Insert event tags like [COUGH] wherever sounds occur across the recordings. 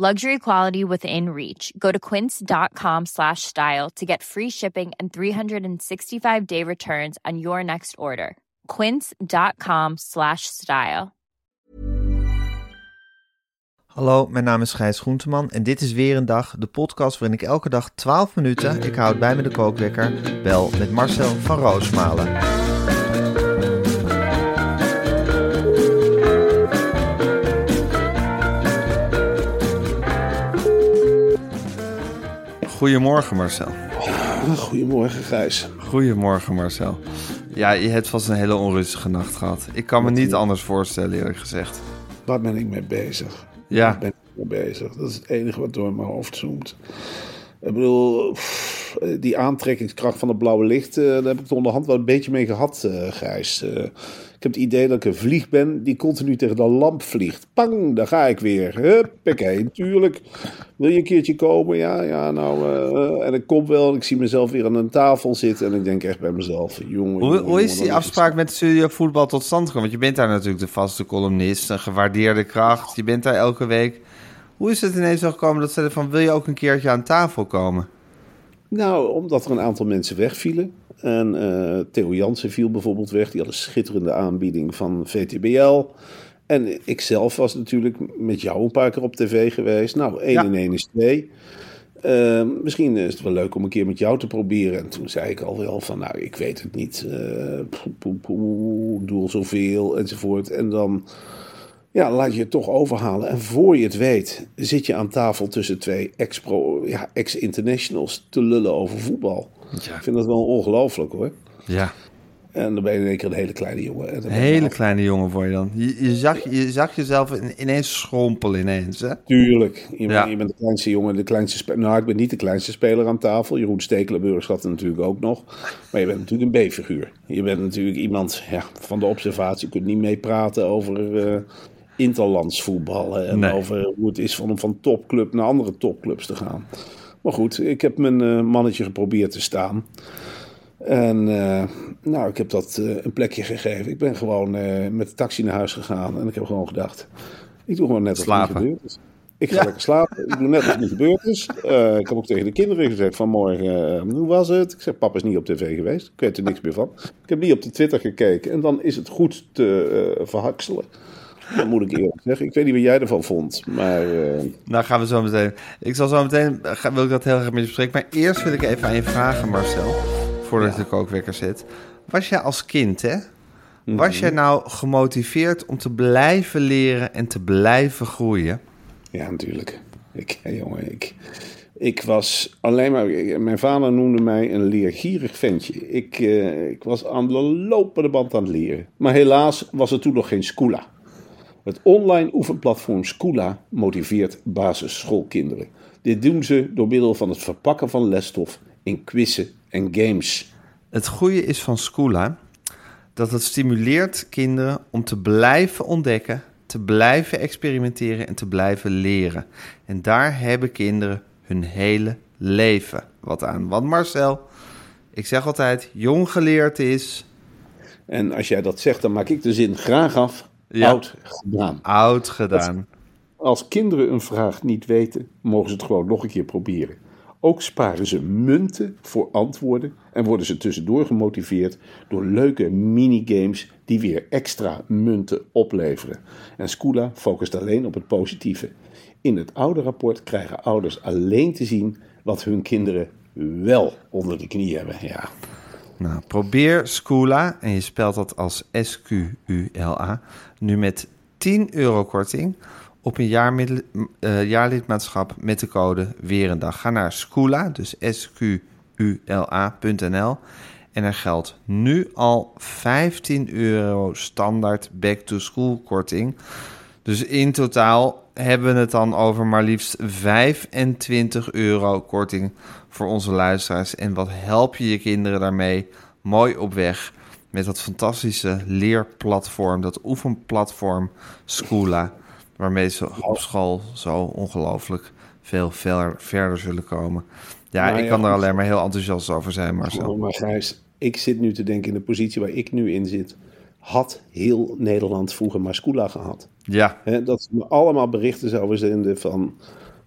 Luxury quality within reach. Go to quince.com slash style to get free shipping and 365 day returns on your next order. Quince.com slash style. Hallo, mijn naam is Gijs Groenteman en dit is weer een dag, de podcast waarin ik elke dag 12 minuten, ik houd bij me de kookwekker, bel met Marcel van Roosmalen. Goedemorgen Marcel. Goedemorgen Gijs. Goedemorgen Marcel. Ja, je hebt vast een hele onrustige nacht gehad. Ik kan me niet anders voorstellen eerlijk gezegd. Waar ben ik mee bezig? Ja. Waar ben ik mee bezig? Dat is het enige wat door mijn hoofd zoomt. Ik bedoel, die aantrekkingskracht van het blauwe licht, eh, daar heb ik het onderhand wel een beetje mee gehad, eh Gijs. Ik heb het idee dat ik een vlieg ben die continu tegen de lamp vliegt. Pang, daar ga ik weer. Huppakee, natuurlijk. Wil je een keertje komen? Ja, ja, nou. eh, en ik kom wel en ik zie mezelf weer aan een tafel zitten en ik denk echt bij mezelf, jongen. Hoe, is die afspraak met Studio Voetbal tot stand gekomen? Want je bent daar natuurlijk de vaste columnist, een gewaardeerde kracht. Je bent daar elke week. Hoe is het ineens zo gekomen dat ze van... wil je ook een keertje aan tafel komen? Nou, omdat er een aantal mensen wegvielen. En eh, Theo Jansen viel bijvoorbeeld weg. Die had een schitterende aanbieding van VTBL. En ik zelf was natuurlijk met jou een paar keer op tv geweest. Nou, 1 Ja. in 1 is 2. Eh, misschien is het wel leuk om een keer met jou te proberen. En toen zei ik al wel van, nou, ik weet het niet. poe, poe, poe, doe al zoveel enzovoort. En dan ja, laat je het toch overhalen. En voor je het weet, zit je aan tafel tussen twee ex-pro- ja, ex-internationals te lullen over voetbal. Ik vind dat wel ongelooflijk hoor. Ja. En dan ben je in één keer een hele kleine jongen. Een hele af- kleine jongen word je dan. Je, je, zag, je zag jezelf in- ineens schrompelen ineens, hè? Tuurlijk. Je, Ja. je bent de kleinste jongen, de kleinste speler. Nou, ik ben niet de kleinste speler aan tafel. Jeroen Stekelenburg zat er natuurlijk ook nog. Maar je bent natuurlijk een B-figuur. Je bent natuurlijk iemand ja, van de observatie. Je kunt niet meepraten over eh interlands voetballen. En Nee. over hoe het is van, van topclub naar andere topclubs te gaan. Maar goed, ik heb mijn eh, mannetje geprobeerd te staan. En eh, nou, ik heb dat eh, een plekje gegeven. Ik ben gewoon eh, met de taxi naar huis gegaan. En ik heb gewoon gedacht, ik doe gewoon net het niet Slapen. gebeurd is. Ik ga lekker slapen. Ik doe net alsof het niet gebeurd is. Eh, ik heb ook tegen de kinderen gezegd vanmorgen, eh, hoe was het? Ik zeg, papa is niet op tv geweest. Ik weet er niks meer van. Ik heb niet op de Twitter gekeken. En dan is het goed te eh, verhakselen. Dat moet ik eerlijk zeggen. Ik weet niet wat jij ervan vond. Maar eh, Nou gaan we zo meteen. Ik zal zo meteen, ga- wil ik dat heel graag met je bespreken. Maar eerst wil ik even aan je vragen, Marcel. Voordat ik de kookwekker zet. Was jij als kind, hè? Was jij nou gemotiveerd om te blijven leren en te blijven groeien? Ja, natuurlijk. Ik, ja, jongen, ik, ik was alleen maar. Mijn vader noemde mij een leergierig ventje. Ik, eh, ik was aan de lopende band aan het leren. Maar helaas was er toen nog geen Scula. Het online oefenplatform Scula motiveert basisschoolkinderen. Dit doen ze door middel van het verpakken van lesstof in quizzen en games. Het goede is van Scula dat het stimuleert kinderen om te blijven ontdekken, te blijven experimenteren en te blijven leren. En daar hebben kinderen hun hele leven wat aan. Want Marcel, ik zeg altijd, jong geleerd is En als jij dat zegt, dan maak ik de zin graag af. Ja. Oud gedaan. oud gedaan. Als kinderen een vraag niet weten, mogen ze het gewoon nog een keer proberen. Ook sparen ze munten voor antwoorden en worden ze tussendoor gemotiveerd door leuke minigames die weer extra munten opleveren. En Scula focust alleen op het positieve. In het oude rapport krijgen ouders alleen te zien wat hun kinderen wel onder de knie hebben. Ja. Nou, probeer Scula, en je spelt dat als S-Q-U-L-A, nu met 10 euro korting op een jaarmiddel, uh, jaarlidmaatschap met de code weer een dag. Ga naar Scula, dus S-Q-U-L-A.nl en er geldt nu al 15 euro standaard back-to-school korting. Dus in totaal hebben we het dan over maar liefst 25 euro korting voor onze luisteraars. En wat help je je kinderen daarmee mooi op weg met dat fantastische leerplatform, dat oefenplatform Schoola, waarmee ze op school zo ongelooflijk veel verder, verder zullen komen. Ja, ik kan er alleen maar heel enthousiast over zijn, Marcel. Maar Gijs, ik zit nu te denken in de positie waar ik nu in zit. Had heel Nederland vroeger maar Schoola gehad. Ja. dat ze me allemaal berichten zouden zenden van...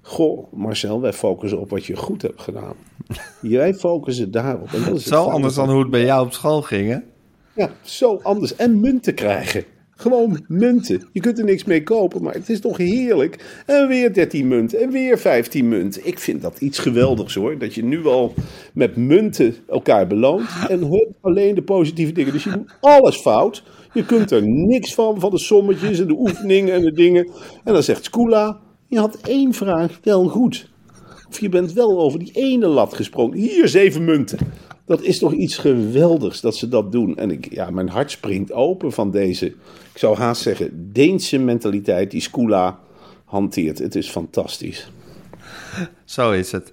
Goh, Marcel, wij focussen op wat je goed hebt gedaan. [LAUGHS] Jij focussen daarop. En dat is zo anders dan hoe het bij jou op school ging, hè? Ja, zo anders. En munten krijgen. Gewoon munten. Je kunt er niks mee kopen, maar het is toch heerlijk. En weer 13 munten en weer 15 munten. Ik vind dat iets geweldigs hoor. Dat je nu al met munten elkaar beloont. En hoort alleen de positieve dingen. Dus je doet alles fout. Je kunt er niks van, van de sommetjes en de oefeningen en de dingen. En dan zegt Skula, je had één vraag wel goed. Of je bent wel over die ene lat gesprongen. Hier zeven munten. Dat is toch iets geweldigs dat ze dat doen. En ik, ja, mijn hart springt open van deze, ik zou haast zeggen, Deense mentaliteit die Skula hanteert. Het is fantastisch. Zo is het.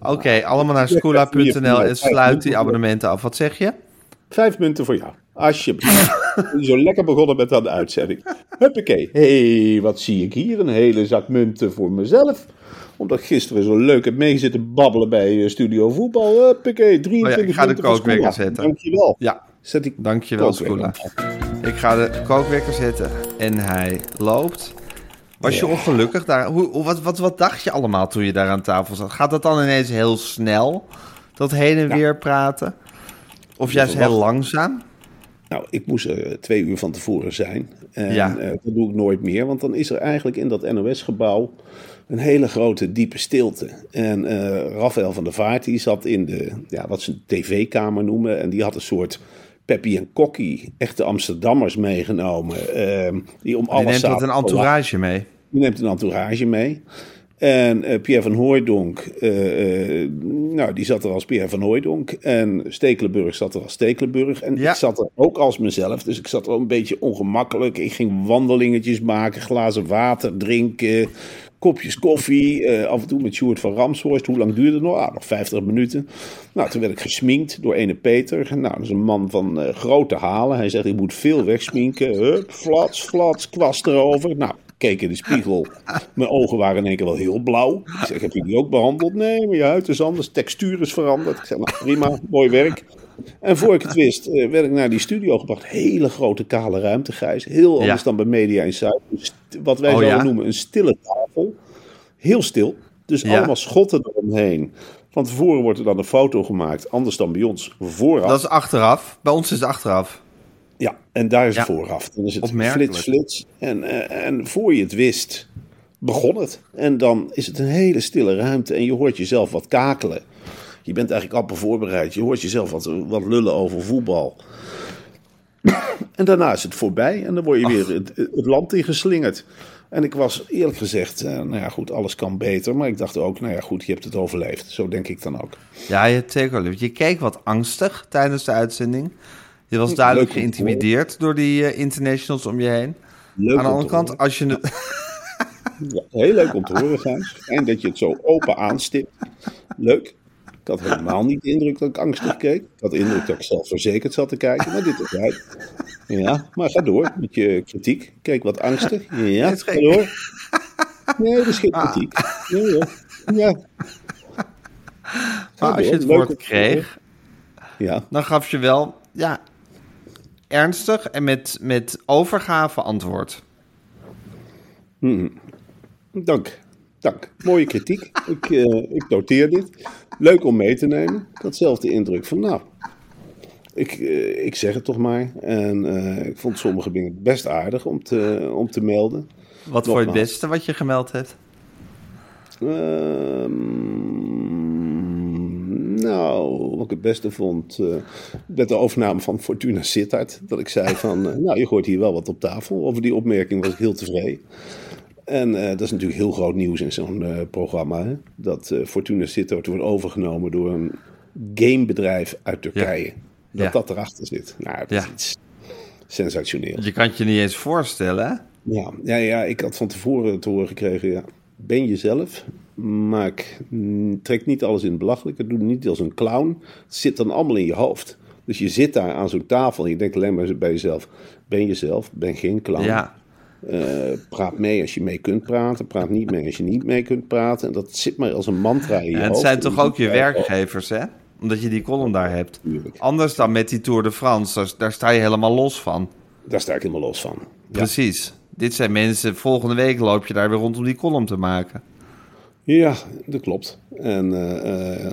Oké, allemaal naar skoola.nl en sluit die abonnementen af. Wat zeg je? Vijf munten voor jou. Alsjeblieft. [LAUGHS] Zo lekker begonnen met aan de uitzending. Huppakee. Hé, hey, wat zie ik hier? Een hele zak munten voor mezelf omdat gisteren zo leuk heb meegezitten babbelen bij eh, Studio Voetbal. Huppakee, 23 oh ja, ik ga de kookwekker zetten. Dankjewel. Ja. Zet ik Dankjewel, Skoola. Ik ga de kookwekker zetten en hij loopt. Was je ongelukkig daar? Hoe, wat, wat, wat dacht je allemaal toen je daar aan tafel zat? Gaat dat dan ineens heel snel, dat heen en weer praten? Of juist heel langzaam? Nou, ik moest er twee uur van tevoren zijn. En ja. uh, dat doe ik nooit meer, want dan is er eigenlijk in dat NOS-gebouw een hele grote diepe stilte. En uh, Rafael van der Vaart die zat in de, ja, wat ze een tv-kamer noemen. En die had een soort Peppy en Kokkie, echte Amsterdammers meegenomen. Uh, die om alles die neemt een entourage mee. Die neemt een entourage mee. En uh, Pierre van Hooijdonk, uh, uh, nou, die zat er als Pierre van Hooijdonk. En Stekelenburg zat er als Stekelenburg. En ja. ik zat er ook als mezelf. Dus ik zat er een beetje ongemakkelijk. Ik ging wandelingetjes maken, glazen water drinken kopjes koffie, uh, af en toe met Sjoerd van Ramshorst. Hoe lang duurde het nog? Ah, nog 50 minuten. Nou, toen werd ik gesminkt door ene Peter. Nou, dat is een man van uh, grote halen. Hij zegt, ik moet veel wegsminken. Hup, flats, flats, kwast erover. Nou, keek in de spiegel. Mijn ogen waren in één keer wel heel blauw. Ik zeg, heb je die ook behandeld? Nee, maar je huid is anders. Textuur is veranderd. Ik zeg, nou prima, mooi werk. En voor ik het wist, uh, werd ik naar die studio gebracht. Hele grote kale ruimte, Gijs. Heel anders dan bij Media in Zuid. Wat wij oh, zouden ja? noemen een stille tafel. Heel stil. Dus ja. allemaal schotten eromheen. Van tevoren wordt er dan een foto gemaakt. Anders dan bij ons vooraf. Dat is achteraf. Bij ons is het achteraf. Ja, en daar is het vooraf. Dan is het flits, flits. En, uh, en voor je het wist, begon het. En dan is het een hele stille ruimte. En je hoort jezelf wat kakelen. Je bent eigenlijk amper voorbereid. Je hoort jezelf wat, wat lullen over voetbal. [COUGHS] en daarna is het voorbij. En dan word je Ach. weer het, het land ingeslingerd. En ik was eerlijk gezegd, uh, nou ja, goed, alles kan beter. Maar ik dacht ook, nou ja, goed, je hebt het overleefd. Zo denk ik dan ook. Ja, je hebt zeker Je keek wat angstig tijdens de uitzending. Je was duidelijk geïntimideerd door die uh, internationals om je heen. Leuk Aan de andere kant, als je... [LAUGHS] Ja, heel leuk om te horen, Gijs. En dat je het zo open aanstipt. Leuk. Ik had helemaal niet de indruk dat ik angstig keek. Ik had de indruk dat ik zelfverzekerd zat te kijken. Maar dit is uit. Ja, maar ga door met je kritiek. Kijk wat angstig. Ja, ga door. Nee, dat is geen ah. kritiek. Nee, ja. ja. Maar als je het woord kreeg, ja. dan gaf je wel ja, ernstig en met, met overgave antwoord. Hmm. Dank. Dank. Mooie kritiek. [LAUGHS] ik, uh, ik noteer dit. Leuk om mee te nemen. Ik had zelf de indruk van, nou, ik, uh, ik zeg het toch maar. En uh, ik vond sommige dingen best aardig om te, om te melden. Wat voor het beste wat je gemeld hebt? Nou, wat ik het beste vond, uh, met de overname van Fortuna Sittard. Dat ik zei van, uh, nou, je gooit hier wel wat op tafel. Over die opmerking was ik heel tevreden. En uh, dat is natuurlijk heel groot nieuws in zo'n programma. Hè? Dat Fortuna Sittard wordt overgenomen door een gamebedrijf uit Turkije. Ja. Dat ja. dat erachter zit. Nou, dat ja. is iets sensationeels. Je kan het je niet eens voorstellen, hè? Ja, ja, ja, ik had van tevoren te horen gekregen, ja, ben jezelf, maak, trek niet alles in het belachelijke, doe niet als een clown. Het zit dan allemaal in je hoofd. Dus je zit daar aan zo'n tafel en je denkt alleen maar bij jezelf, ben jezelf, ben geen clown. Ja. Uh, praat mee als je mee kunt praten, praat niet mee als je niet mee kunt praten. En dat zit maar als een mantra in je en hoofd. Het zijn toch ook je werkgevers, hè? Omdat je die column daar hebt. Anders dan met die Tour de France, daar, daar sta je helemaal los van. Daar sta ik helemaal los van. Precies. Dit zijn mensen, volgende week loop je daar weer rond om die column te maken. Ja, dat klopt. En uh, uh,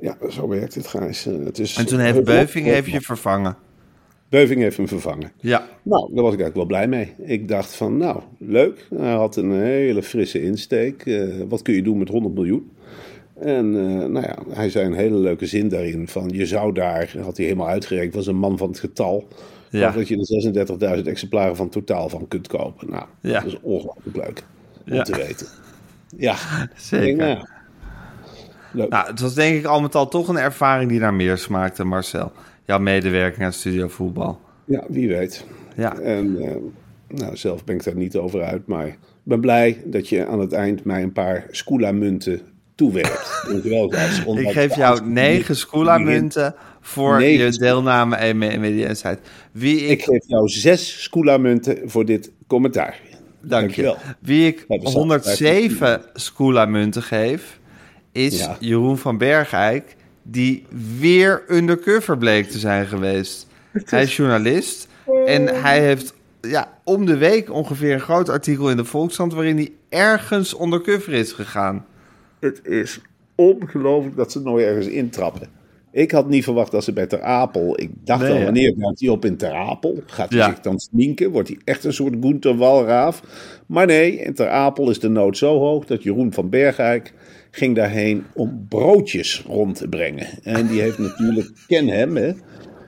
ja, zo werkt het, Gijs. Uh, het is en toen heeft Beuving heeft je vervangen. Beuving heeft hem vervangen. Ja. Nou, daar was ik eigenlijk wel blij mee. Ik dacht van, nou, leuk. Hij had een hele frisse insteek. wat kun je doen met 100 miljoen? En nou ja, hij zei een hele leuke zin daarin van, je zou daar, had hij helemaal uitgerekend, was een man van het getal ja. dat je er 36.000 exemplaren van totaal van kunt kopen. Nou, ja. dat is ongelooflijk leuk om ja. te weten. Ja, zeker. Denk, nou, leuk. Nou, het was denk ik al met al toch een ervaring die naar meer smaakte, Marcel. Jouw medewerking aan Studio Voetbal. Ja, wie weet. Ja. En uh, nou, zelf ben ik daar niet over uit, maar ik ben blij dat je aan het eind mij een paar Scula-munten toewerkt. Ik [LAUGHS] geef jou negen Scula-munten voor je deelname in Media Insight. Wie ik... ik geef jou zes Scula-munten voor dit commentaar. Dank je. Wie ik 107 Scula-munten geef, is ja. Jeroen van Bergijk, die weer undercover bleek te zijn geweest. Hij is journalist en hij heeft ja, om de week ongeveer een groot artikel in de Volkskrant... waarin hij ergens undercover is gegaan. Het is ongelooflijk dat ze nog ergens intrappen. Ik had niet verwacht dat ze bij Ter Apel. Ik dacht nee, al, wanneer gaat hij op in Ter Apel? Gaat hij zich dan sminken? Wordt hij echt een soort Gunther Walraaf? Maar nee, in Ter Apel is de nood zo hoog dat Jeroen van Bergijk ging daarheen om broodjes rond te brengen. En die heeft natuurlijk, [LAUGHS] ken hem hè.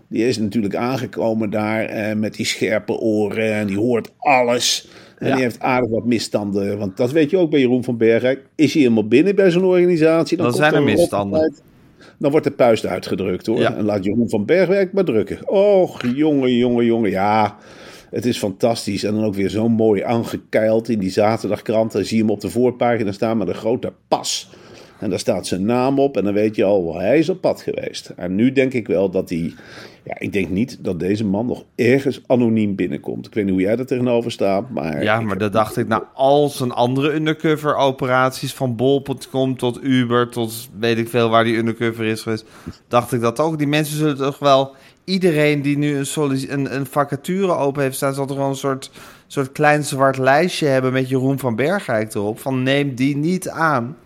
Die is natuurlijk aangekomen daar eh, met die scherpe oren en die hoort alles. En die heeft aardig wat misstanden. Want dat weet je ook bij Jeroen van Bergijk. Is hij helemaal binnen bij zo'n organisatie? Dan, dan zijn er misstanden. Dan wordt de puist uitgedrukt hoor. En laat Jeroen van Bergwijk maar drukken. Och, jongen, jongen, jongen. Ja, het is fantastisch. En dan ook weer zo mooi aangekeild in die zaterdagkrant. Dan zie je hem op de voorpagina staan met een grote pas. En daar staat zijn naam op en dan weet je al, hij is op pad geweest. En nu denk ik wel dat hij, ja, ik denk niet dat deze man nog ergens anoniem binnenkomt. Ik weet niet hoe jij er tegenover staat, maar... Ja, maar dat dacht ik, nou, al zijn andere undercover operaties, van bol.com tot Uber, tot weet ik veel waar die undercover is geweest, dacht ik dat ook. Die mensen zullen toch wel, iedereen die nu een, een, een vacature open heeft staan, zal toch wel een soort, soort klein zwart lijstje hebben met Jeroen van Bergijk erop, van neem die niet aan.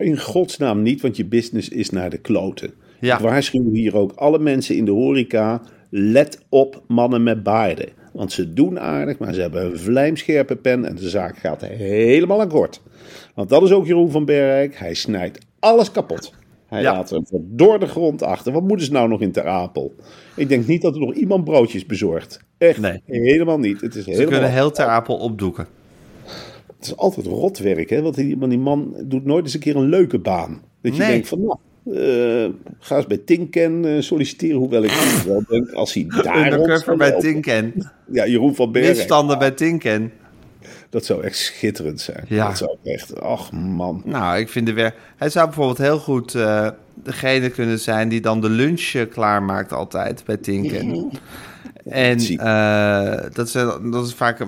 In godsnaam niet, want je business is naar de kloten. Ja. Ik waarschuw hier ook alle mensen in de horeca. Let op mannen met baarden. Want ze doen aardig, maar ze hebben een vlijmscherpe pen en de zaak gaat helemaal kort. Want dat is ook Jeroen van Bergijk. Hij snijdt alles kapot. Hij laat er door de grond achter. Wat moeten ze nou nog in Ter Apel? Ik denk niet dat er nog iemand broodjes bezorgt. Echt, nee. helemaal niet. Het is ze kunnen heel Ter Apel opdoeken. Het is altijd rotwerk, hè? Want die, want die man doet nooit eens een keer een leuke baan. Dat je denkt van, nou, uh, ga eens bij Tinken uh, solliciteren. Hoewel ik [LAUGHS] wel denk, als hij daar... Undercover bij Tinken. Ja, Jeroen van Bergen. Misstanden bij Tinken. Dat zou echt schitterend zijn. Ja. Dat zou echt, ach man. Nou, ik vind de wer Hij zou bijvoorbeeld heel goed uh, degene kunnen zijn die dan de lunch klaarmaakt altijd bij Tinken. [LAUGHS] En uh, dat, zijn, dat is vaak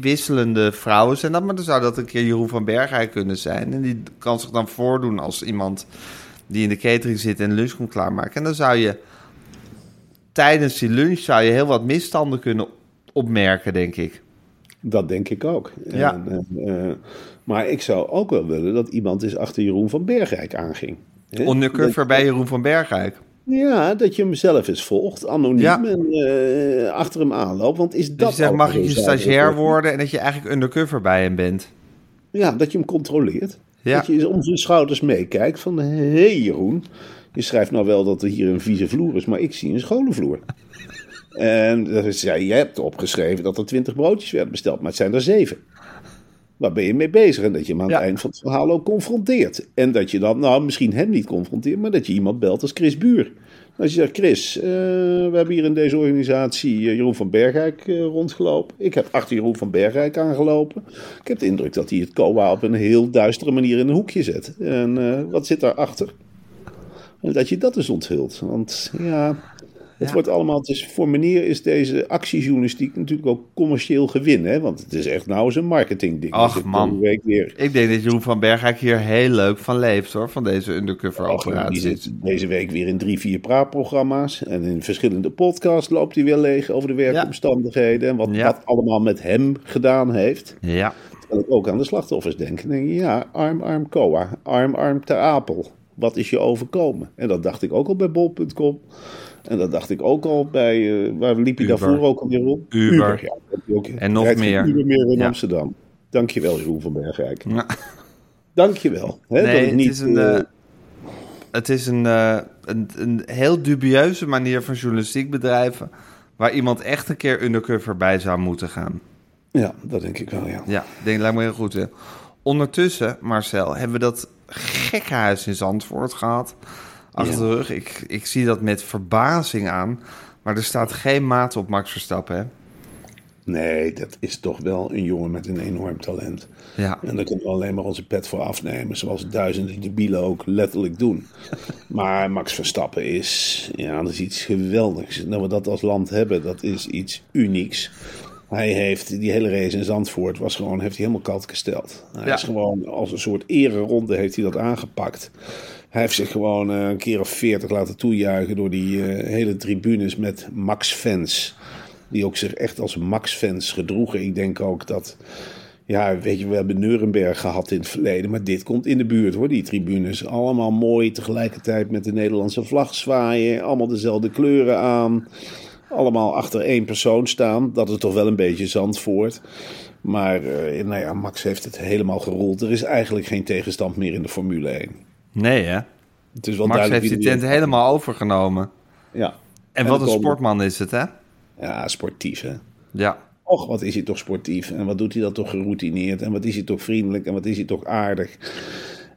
wisselende vrouwen zijn dat, maar dan zou dat een keer Jeroen van Bergijk kunnen zijn. En die kan zich dan voordoen als iemand die in de catering zit en lunch komt klaarmaken. En dan zou je tijdens die lunch zou je heel wat misstanden kunnen opmerken, denk ik. Dat denk ik ook. Ja. En, uh, maar ik zou ook wel willen dat iemand eens achter Jeroen van Bergijk aanging. Undercover bij Jeroen van Bergijk. Ja, dat je hem zelf eens volgt, anoniem, en uh, achter hem aanloopt. Want is dat. Dus je zegt, mag ik je stagiair worden en dat je eigenlijk undercover bij hem bent? Ja, dat je hem controleert. Ja. Dat je eens om zijn schouders meekijkt van... Hé hey Jeroen, je schrijft nou wel dat er hier een vieze vloer is... maar ik zie een schone vloer. [LAUGHS] en dan is, ja, je hebt opgeschreven dat er twintig broodjes werden besteld... maar het zijn er zeven. Waar ben je mee bezig? En dat je hem aan Ja. het eind van het verhaal ook confronteert. En dat je dan, nou misschien hem niet confronteert... maar dat je iemand belt als Chris Buur. Als je zegt, Chris, eh, we hebben hier in deze organisatie eh, Jeroen van Bergijk eh, rondgelopen. Ik heb achter Jeroen van Bergijk aangelopen. Ik heb de indruk dat hij het COA op een heel duistere manier in een hoekje zet. En wat zit daarachter? En dat je dat eens onthult. Want ja, het wordt allemaal... Is, voor meneer is deze actiejournalistiek natuurlijk ook commercieel gewin. Hè? Want het is echt nou eens een marketingding. Ach, Dus man. volgende Week weer Ik denk dat Jeroen van Bergijk hier heel leuk van leeft, hoor. Van deze undercover Die operatie. zit deze week weer in drie, vier praatprogramma's. En in verschillende podcasts loopt hij weer leeg over de werkomstandigheden. En wat Ja. dat allemaal met hem gedaan heeft. Ja. Terwijl ik ook aan de slachtoffers denk. En denk ik, ja, arm, arm Koa. Arm, arm Ter Apel. Wat is je overkomen? En dat dacht ik ook al bij bol.com. En dat dacht ik ook al bij, eh, waar liep je Uber. daarvoor ook alweer op? Uber. ja, je ook, En nog meer. Uber meer in Ja. Amsterdam. Dankjewel, Jeroen van Bergijk. Ja. Dankjewel. Hè, dat Nee, het niet, is een, eh, eh, het is een, een, een heel dubieuze manier van journalistiek bedrijven... waar iemand echt een keer undercover bij zou moeten gaan. ja, dat denk ik wel, ja. Ja, denk, lijkt me heel goed. Hè. Ondertussen, Marcel, hebben we dat gekke huis in Zandvoort gehad. Achter de rug. Ik, ik zie dat met verbazing aan. Maar er staat geen maat op Max Verstappen, hè? Nee, dat is toch wel een jongen met een enorm talent. Ja. En daar kunnen we alleen maar onze pet voor afnemen. Zoals duizenden debielen ook letterlijk doen. [LAUGHS] Maar Max Verstappen is, ja, dat is iets geweldigs. Dat we dat als land hebben, dat is iets unieks. Hij heeft die hele race in Zandvoort was gewoon, heeft hij helemaal koud gesteld. Hij Ja. is gewoon als een soort ereronde heeft hij dat aangepakt. Hij heeft zich gewoon eh, een keer of veertig laten toejuichen door die eh, hele tribunes met Max-fans. Die ook zich echt als Max-fans gedroegen. Ik denk ook dat, ja, weet je, we hebben Nuremberg gehad in het verleden. Maar dit komt in de buurt hoor, die tribunes. Allemaal mooi tegelijkertijd met de Nederlandse vlag zwaaien. Allemaal dezelfde kleuren aan. Allemaal achter één persoon staan. Dat is toch wel een beetje Zandvoort. Maar eh, nou ja, Max heeft het helemaal gerold. Er is eigenlijk geen tegenstand meer in de Formule 1. Nee, hè? Het is wel Max duidelijk heeft die tent helemaal overgenomen. Ja. En En wat een sportman is het, hè? Ja, sportief hè. Ja. Och, wat is hij toch sportief. En wat doet hij dat toch geroutineerd. En wat is hij toch vriendelijk. En wat is hij toch aardig.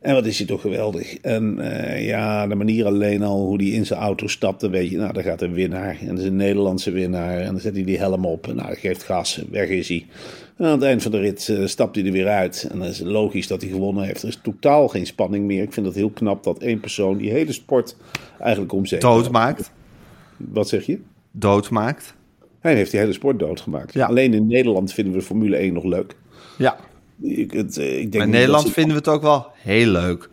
En wat is hij toch geweldig. En eh, ja, de manier alleen al hoe hij in zijn auto stapt. Dan weet je, nou, daar gaat een winnaar. En dat is een Nederlandse winnaar. En dan zet hij die helm op. En nou, geeft gas. Weg is hij. En aan het eind van de rit eh, stapt hij er weer uit. En dan is het logisch dat hij gewonnen heeft. Er is totaal geen spanning meer. Ik vind het heel knap dat één persoon die hele sport eigenlijk om zeep Doodmaakt. Wat zeg je? Doodmaakt. Hij heeft die hele sport doodgemaakt. Ja. Alleen in Nederland vinden we Formule 1 nog leuk. Ja. Ik, het, eh, ik denk in Nederland ze- vinden we het ook wel heel leuk.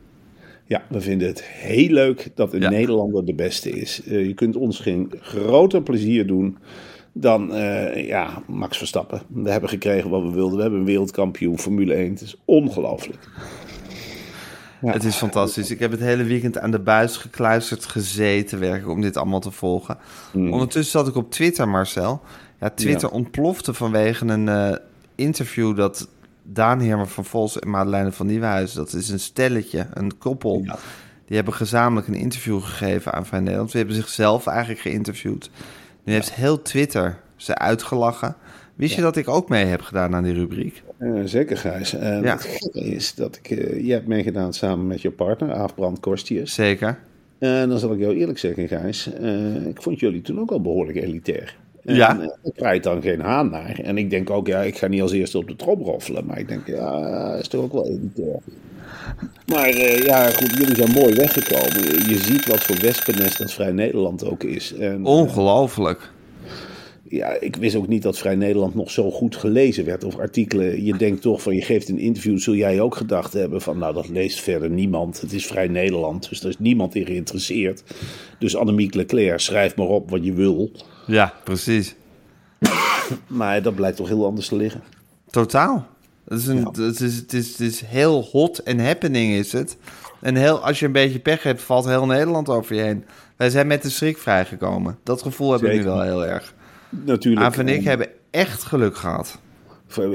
Ja, we vinden het heel leuk dat een Ja. Nederlander de beste is. Eh, je kunt ons geen groter plezier doen dan eh, ja, Max Verstappen. We hebben gekregen wat we wilden. We hebben een wereldkampioen Formule 1. Het is ongelooflijk. Ja. Het is fantastisch. Ik heb het hele weekend aan de buis gekluisterd gezeten werken om dit allemaal te volgen. Ondertussen zat ik op Twitter, Marcel. Ja, Twitter Ja. ontplofte vanwege een interview dat Daan Hermer van Vos en Madeleine van Nieuwenhuizen, dat is een stelletje, een koppel, Ja. die hebben gezamenlijk een interview gegeven aan Vrij Nederland. Ze hebben zichzelf eigenlijk geïnterviewd. Nu heeft heel Twitter ze uitgelachen. Wist je dat ik ook mee heb gedaan aan die rubriek? Eh, zeker, Gijs. En Ja. het gekke is dat ik... eh, je hebt meegedaan samen met je partner, Aafbrand Korstius. Zeker. En dan zal ik jou eerlijk zeggen, Gijs. eh, ik vond jullie toen ook al behoorlijk elitair. En, Ja. eh, ik draait dan geen haan naar. En ik denk ook, ja, ik ga niet als eerste op de trop roffelen. Maar ik denk, ja, is toch ook wel elitair. Maar eh, ja, goed, jullie zijn mooi weggekomen. Je ziet wat voor wespennest dat Vrij Nederland ook is. En, Ongelooflijk. Ja, ik wist ook niet dat Vrij Nederland nog zo goed gelezen werd. Of artikelen. Je denkt toch van, je geeft een interview. Zul jij ook gedacht hebben van, nou, dat leest verder niemand. Het is Vrij Nederland, dus er is niemand in geïnteresseerd. Dus Annemiek Leclerc, schrijf maar op wat je wil. Ja, precies. Maar dat blijkt toch heel anders te liggen. Totaal. Het is, een, Ja. het, is, het, is, het is heel hot en happening is het. En heel, als je een beetje pech hebt, valt heel Nederland over je heen. Wij zijn met de schrik vrijgekomen. Dat gevoel heb ik nu Zeker. wel heel erg. Natuurlijk. Aaf en ik hebben echt geluk gehad.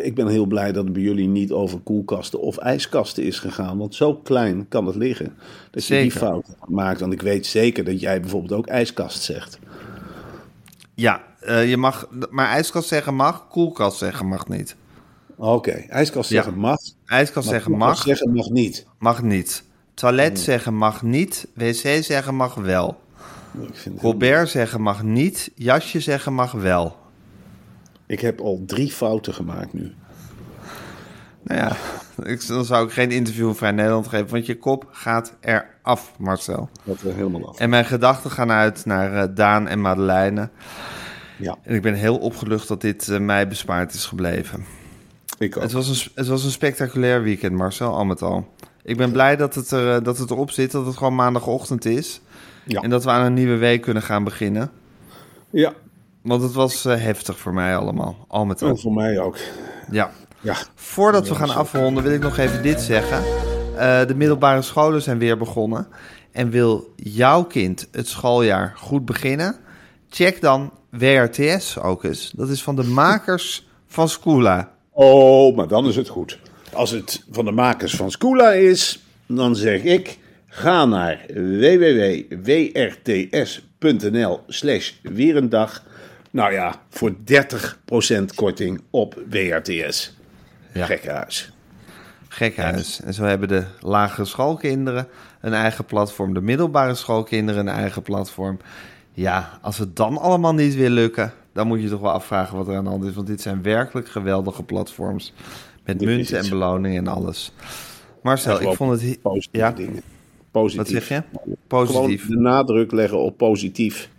Ik ben heel blij dat het bij jullie niet over koelkasten of ijskasten is gegaan. Want zo klein kan het liggen. Dat je die fout maakt. Want ik weet zeker dat jij bijvoorbeeld ook ijskast zegt. Ja, eh, je mag, maar ijskast zeggen mag, koelkast zeggen mag niet. Oké, ijskast Ja. zeggen mag. Ijskast zeggen mag, zeggen mag niet. mag niet. Toilet zeggen mag niet, wc zeggen mag wel. Ik, vind zeggen mag niet, jasje zeggen mag wel. ik heb al drie fouten gemaakt nu. Nou ja, ik, dan zou ik geen interview in Vrij Nederland geven, want je kop gaat eraf, Marcel. Dat er helemaal af. En mijn gedachten gaan uit naar eh, Daan en Madeleine. Ja, En ik ben heel opgelucht dat dit eh, mij bespaard is gebleven. ik ook. Het was, een, het was een spectaculair weekend, Marcel, al met al. Ik ben blij dat het, er, eh, dat het erop zit, dat het gewoon maandagochtend is. Ja. En dat we aan een nieuwe week kunnen gaan beginnen. Ja, Want het was eh, heftig voor mij allemaal, al met en al. voor mij ook. Ja. Ja, Voordat we gaan afronden wil ik nog even dit zeggen. Eh, de middelbare scholen zijn weer begonnen. En wil jouw kind het schooljaar goed beginnen? Check dan WRTS ook eens. Dat is van de makers van Schoola. Oh, maar dan is het goed. Als het van de makers van Scula is, dan zeg ik: ga naar www.wrts.nl slash weer een dag. Nou ja, voor 30% korting op WRTS. Ja. Gekkenhuis. Gekhuis. En zo hebben de lagere schoolkinderen een eigen platform. De middelbare schoolkinderen een eigen platform. Ja, als het dan allemaal niet wil lukken, dan moet je toch wel afvragen wat er aan de hand is. Want dit zijn werkelijk geweldige platforms. Met munten en beloningen en alles. Marcel, ik vond het... Ja, dingen. Positief. wat zeg je? Gewoon Positief. de nadruk leggen op positief.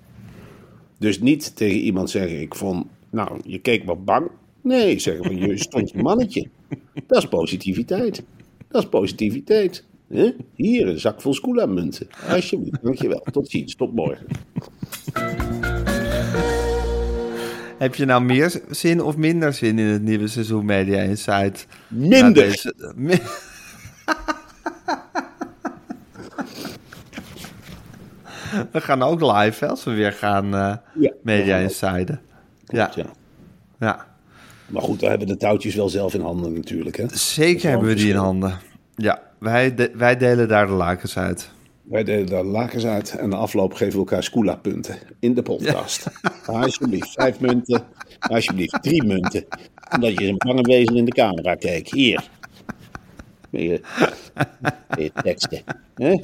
Dus niet tegen iemand zeggen: Ik vond, nou, je keek wat bang. Nee, zeggen van je stond je mannetje. [LAUGHS] Dat is positiviteit. Dat is positiviteit. Hè? Hier, een zak vol Scula-munten. Alsjeblieft, dankjewel. Tot ziens, tot morgen. Heb je nou meer zin of minder zin in het nieuwe seizoen Media Insight? Minder. deze- [LAUGHS] [LAUGHS] We gaan ook live hè, als we weer gaan eh, Ja. Media Insight. Ja, Ja. ja, Maar goed, we hebben de touwtjes wel zelf in handen natuurlijk. Hè? zeker hebben we die in handen. Ja, wij, de- wij delen daar de lakens uit. Wij delen daar lakens uit en de afloop geven we elkaar Scula-punten in de podcast. [LAUGHS] Alsjeblieft, vijf munten. Alsjeblieft, drie munten. Omdat je een bange wezen in de camera kijkt. Hier. Je teksten. hè?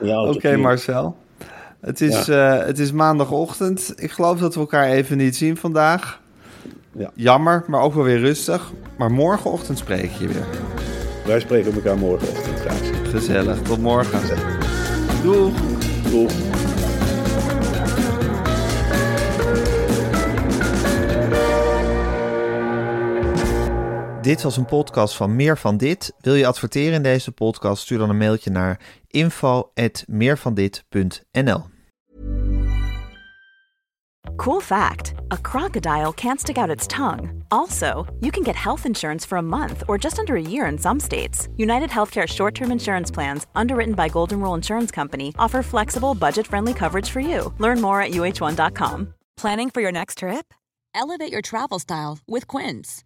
Ja, Oké, Marcel. Het is, eh, het is maandagochtend. Ik geloof dat we elkaar even niet zien vandaag. Ja. Jammer, maar ook wel weer rustig. Maar morgenochtend spreek ik je weer. Wij spreken elkaar morgenochtend, Gijs. Gezellig. Tot morgen. Doeg. Doeg. Dit was een podcast van Meer van Dit. Wil je adverteren in deze podcast? Stuur dan een mailtje naar info.meervandit.nl Cool fact a crocodile can't stick out its tongue. Also, you can get health insurance for a month or just under a year in some states. United Healthcare short term insurance plans, underwritten by Golden Rule Insurance Company, offer flexible, budget friendly coverage for you. Learn more at uh1.com. Planning for your next trip? Elevate your travel style with Quince.